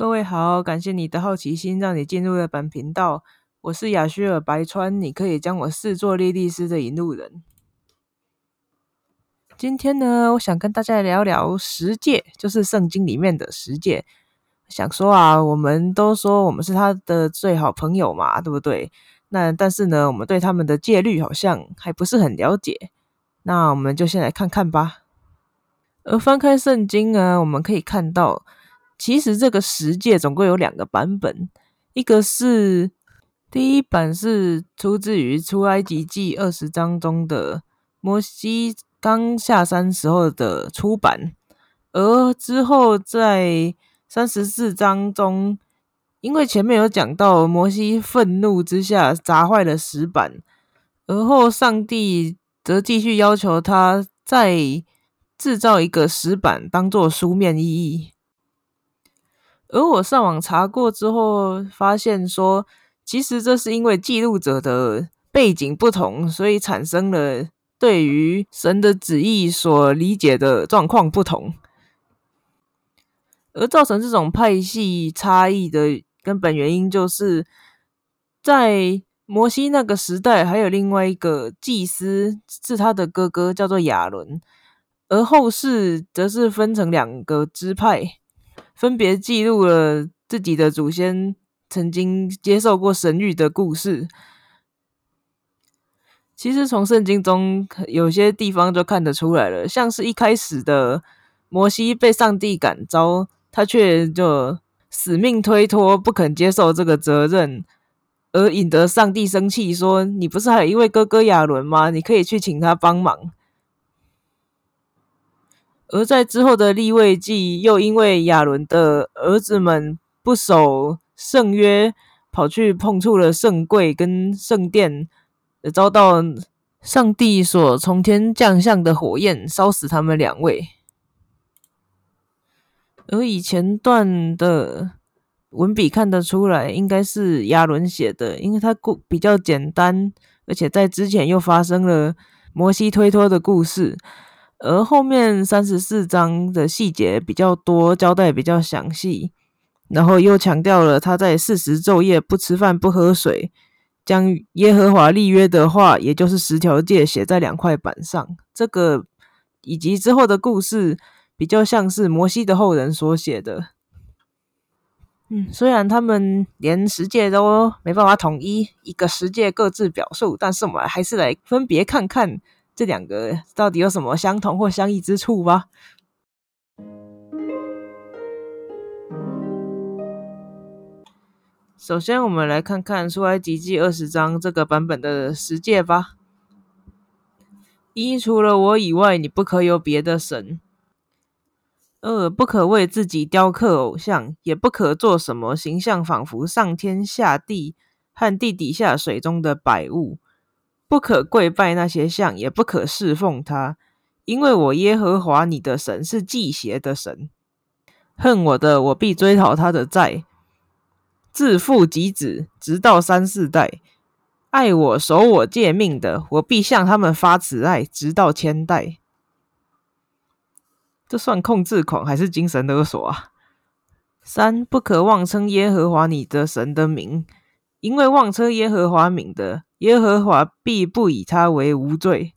各位好，感谢你的好奇心，让你进入了本频道。我是雅薛尔白川，你可以将我视作莉莉丝的引路人。今天呢，我想跟大家聊聊十诫，就是圣经里面的十诫。想说啊，我们都说我们是他的最好朋友嘛，对不对？那但是呢，我们对他们的戒律好像还不是很了解。那我们就先来看看吧。而翻开圣经呢，我们可以看到，其实这个十诫总共有两个版本，一个是第一版是出自于出埃及记二十章中的摩西。刚下山时候的出版，而之后在三十四章中，因为前面有讲到摩西愤怒之下砸坏了石板，而后上帝则继续要求他再制造一个石板当做书面意义。而我上网查过之后，发现说，其实这是因为记录者的背景不同，所以产生了。对于神的旨意所理解的状况不同，而造成这种派系差异的根本原因，就是在摩西那个时代，还有另外一个祭司是他的哥哥，叫做亚伦，而后世则是分成两个支派，分别记录了自己的祖先曾经接受过神谕的故事。其实从圣经中有些地方就看得出来了，像是一开始的摩西被上帝感召，他却就死命推脱，不肯接受这个责任，而引得上帝生气，说：“你不是还有一位哥哥亚伦吗？你可以去请他帮忙。”而在之后的立位记，又因为亚伦的儿子们不守圣约，跑去碰触了圣柜跟圣殿。遭到上帝所从天降下的火焰烧死他们两位，而以前段的文笔看得出来，应该是亚伦写的，因为他故比较简单，而且在之前又发生了摩西推脱的故事，而后面三十四章的细节比较多，交代比较详细，然后又强调了他在四十昼夜不吃饭不喝水。将耶和华立约的话，也就是十条诫，写在两块板上。这个以及之后的故事，比较像是摩西的后人所写的。嗯，虽然他们连十诫都没办法统一，一个十诫各自表述，但是我们还是来分别看看这两个到底有什么相同或相异之处吧。首先，我们来看看出埃及记二十章这个版本的十诫吧。一，除了我以外，你不可有别的神。二，不可为自己雕刻偶像，也不可做什么形象，仿佛上天下地和地底下水中的百物。不可跪拜那些像，也不可侍奉他，因为我耶和华你的神是祭邪的神。恨我的，我必追讨他的债。自父及子，直到三四代，爱我、守我诫命的，我必向他们发慈爱，直到千代。这算控制狂还是精神勒索啊？三不可妄称耶和华你的神的名，因为妄称耶和华名的，耶和华必不以他为无罪。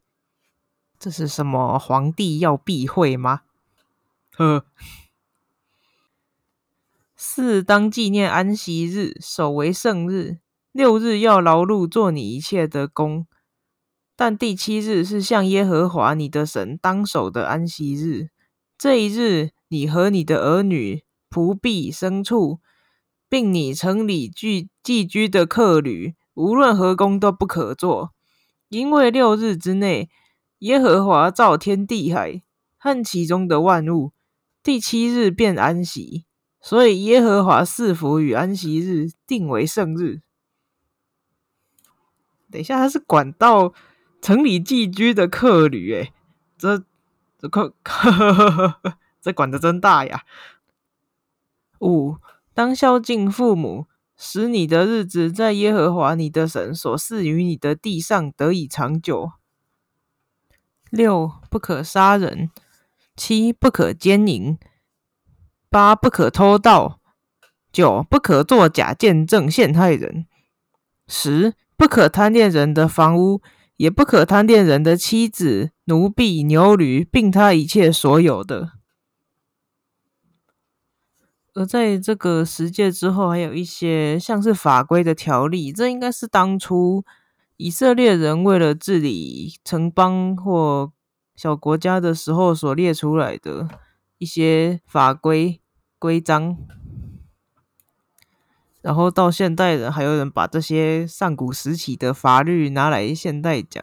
这是什么皇帝要避讳吗？呵。四当纪念安息日，守为圣日。六日要劳碌做你一切的工，但第七日是向耶和华你的神当守的安息日。这一日，你和你的儿女、仆婢、牲畜，并你城里居寄居的客旅，无论何工都不可做，因为六日之内，耶和华造天地海和其中的万物，第七日便安息。所以耶和华赐福与安息日定为圣日。等一下，他是管到城里寄居的客旅，诶，这这客 这管的真大呀！五当孝敬父母，使你的日子在耶和华你的神所赐予你的地上得以长久。六不可杀人，七不可奸淫。八不可偷盗，九不可作假见证陷害人；十不可贪恋人的房屋，也不可贪恋人的妻子、奴婢、牛驴，并他一切所有的。而在这个十诫之后，还有一些像是法规的条例，这应该是当初以色列人为了治理城邦或小国家的时候所列出来的一些法规规章。然后到现代人，还有人把这些上古时期的法律拿来现代讲，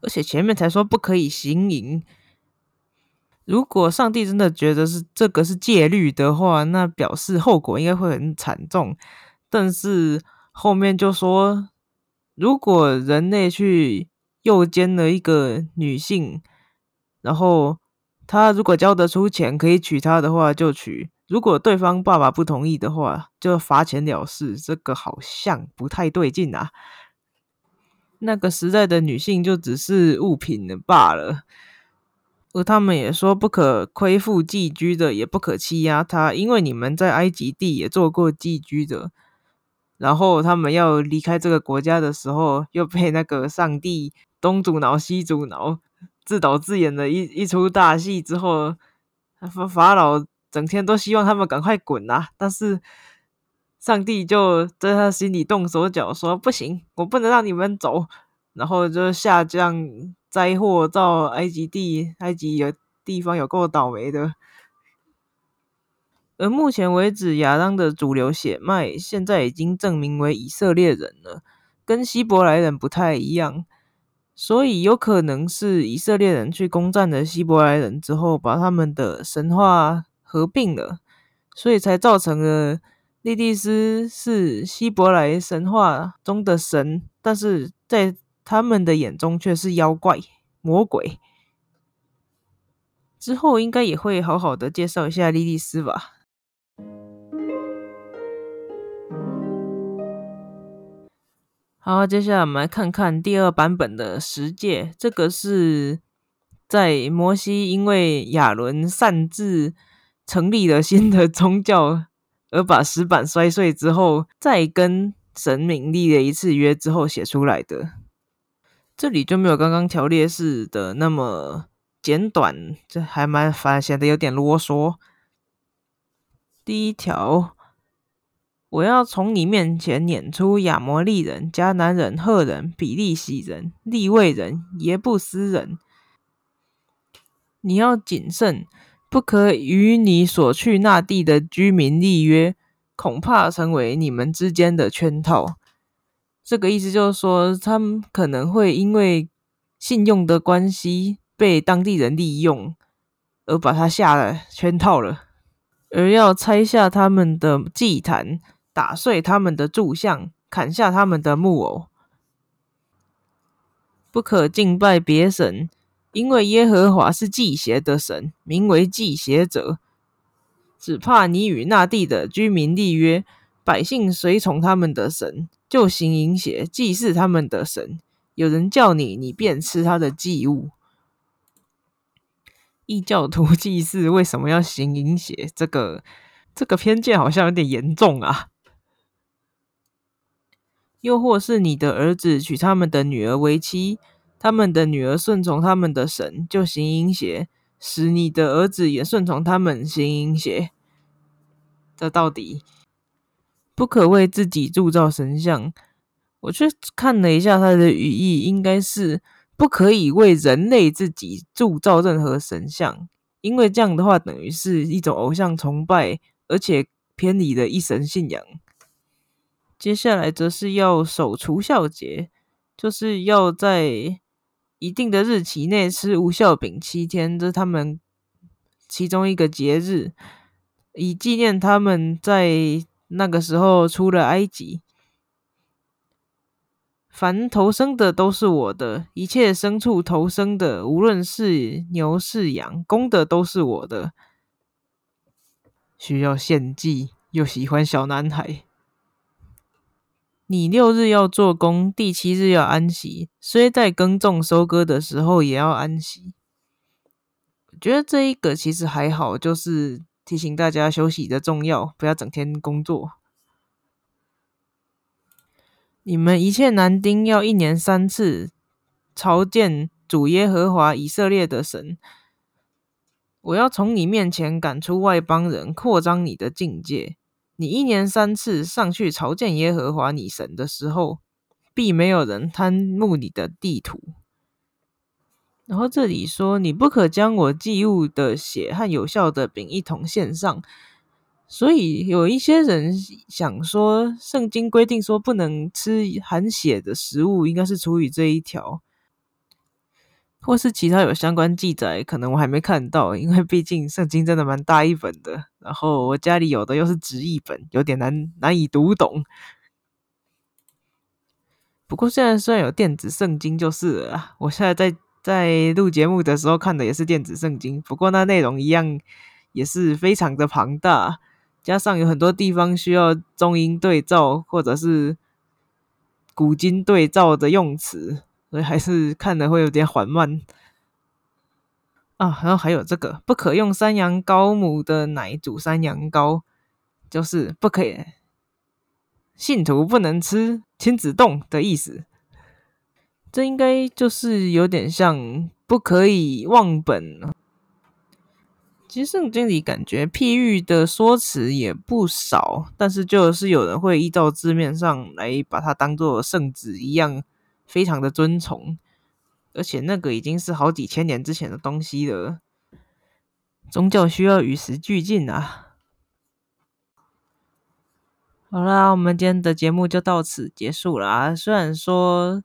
而且前面才说不可以行淫。如果上帝真的觉得是这个是戒律的话，那表示后果应该会很惨重。但是后面就说，如果人类去诱奸了一个女性，然后他如果交得出钱可以娶她的话，就娶；如果对方爸爸不同意的话，就罚钱了事。这个好像不太对劲啊。那个时代的女性就只是物品了罢了。而他们也说，不可亏负寄居的，也不可欺压他，因为你们在埃及地也做过寄居的。然后他们要离开这个国家的时候，又被那个上帝东阻挠西阻挠，自导自演的一一出大戏。之后法法老整天都希望他们赶快滚啊，但是上帝就在他心里动手脚，说不行，我不能让你们走。然后就下降。灾祸到埃及地，埃及有地方有够倒霉的。而目前为止，亚当的主流血脉现在已经证明为以色列人了，跟希伯来人不太一样，所以有可能是以色列人去攻占了希伯来人之后，把他们的神话合并了，所以才造成了利蒂斯是希伯来神话中的神，但是在。他们的眼中却是妖怪、魔鬼。之后应该也会好好的介绍一下莉莉丝吧。好，接下来我们来看看第二版本的十诫。这个是在摩西因为亚伦擅自成立了新的宗教，而把石板摔碎之后，再跟神明立了一次约之后写出来的。这里就没有刚刚条列式的那么简短，这还蛮烦，显得有点啰嗦。第一条，我要从你面前撵出亚摩利人、迦南人、赫人、比利洗人、利未人、耶布斯人。你要谨慎，不可与你所去那地的居民立约，恐怕成为你们之间的圈套。这个意思就是说，他们可能会因为信用的关系被当地人利用，而把他下了圈套了，而要拆下他们的祭坛，打碎他们的柱像，砍下他们的木偶，不可敬拜别神，因为耶和华是祭邪的神，名为祭邪者，只怕你与那地的居民立约，百姓随从他们的神。就行淫邪，祭祀他们的神。有人叫你，你便吃他的祭物。异教徒祭祀为什么要行淫邪？这个这个偏见好像有点严重啊。又或是你的儿子娶他们的女儿为妻，他们的女儿顺从他们的神，就行淫邪，使你的儿子也顺从他们行淫邪。这到底？不可为自己铸造神像。我去看了一下它的语义，应该是不可以为人类自己铸造任何神像，因为这样的话等于是一种偶像崇拜，而且偏离了一神信仰。接下来则是要守除孝节，就是要在一定的日期内吃无孝饼七天，这是他们其中一个节日，以纪念他们在。那个时候出了埃及，凡投生的都是我的，一切牲畜投生的，无论是牛是羊，公的都是我的。需要献祭，又喜欢小男孩。你六日要做工，第七日要安息，虽在耕种收割的时候也要安息。我觉得这一个其实还好，就是提醒大家休息的重要，不要整天工作。你们一切男丁要一年三次朝见主耶和华以色列的神。我要从你面前赶出外邦人，扩张你的境界。你一年三次上去朝见耶和华你神的时候，必没有人贪慕你的地图。然后这里说，你不可将我祭物的血和有效的饼一同献上。所以有一些人想说，圣经规定说不能吃含血的食物，应该是出于这一条，或是其他有相关记载，可能我还没看到，因为毕竟圣经真的蛮大一本的，然后我家里有的又是直译本，有点难难以读懂。不过现在虽然有电子圣经，就是了，我现在在在录节目的时候看的也是电子圣经，不过那内容一样也是非常的庞大。加上有很多地方需要中英对照，或者是古今对照的用词，所以还是看的会有点缓慢啊。然后还有这个，不可用山羊羔母的奶煮山羊羔，就是不可以，信徒不能吃亲子冻的意思。这应该就是有点像不可以忘本。其实圣经里感觉譬喻的说辞也不少，但是就是有人会依照字面上来把它当做圣旨一样，非常的尊崇，而且那个已经是好几千年之前的东西了。宗教需要与时俱进啊！好啦，我们今天的节目就到此结束啦。虽然说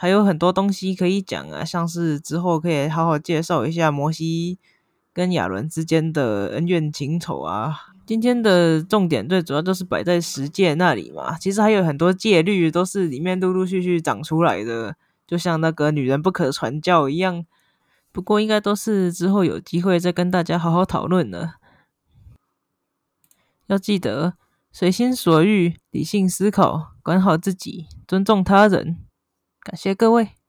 还有很多东西可以讲啊，像是之后可以好好介绍一下摩西。跟亚伦之间的恩怨情仇啊，今天的重点最主要就是摆在十诫那里嘛。其实还有很多戒律都是里面陆陆续续长出来的，就像那个女人不可传教一样。不过应该都是之后有机会再跟大家好好讨论了。要记得随心所欲，理性思考，管好自己，尊重他人。感谢各位。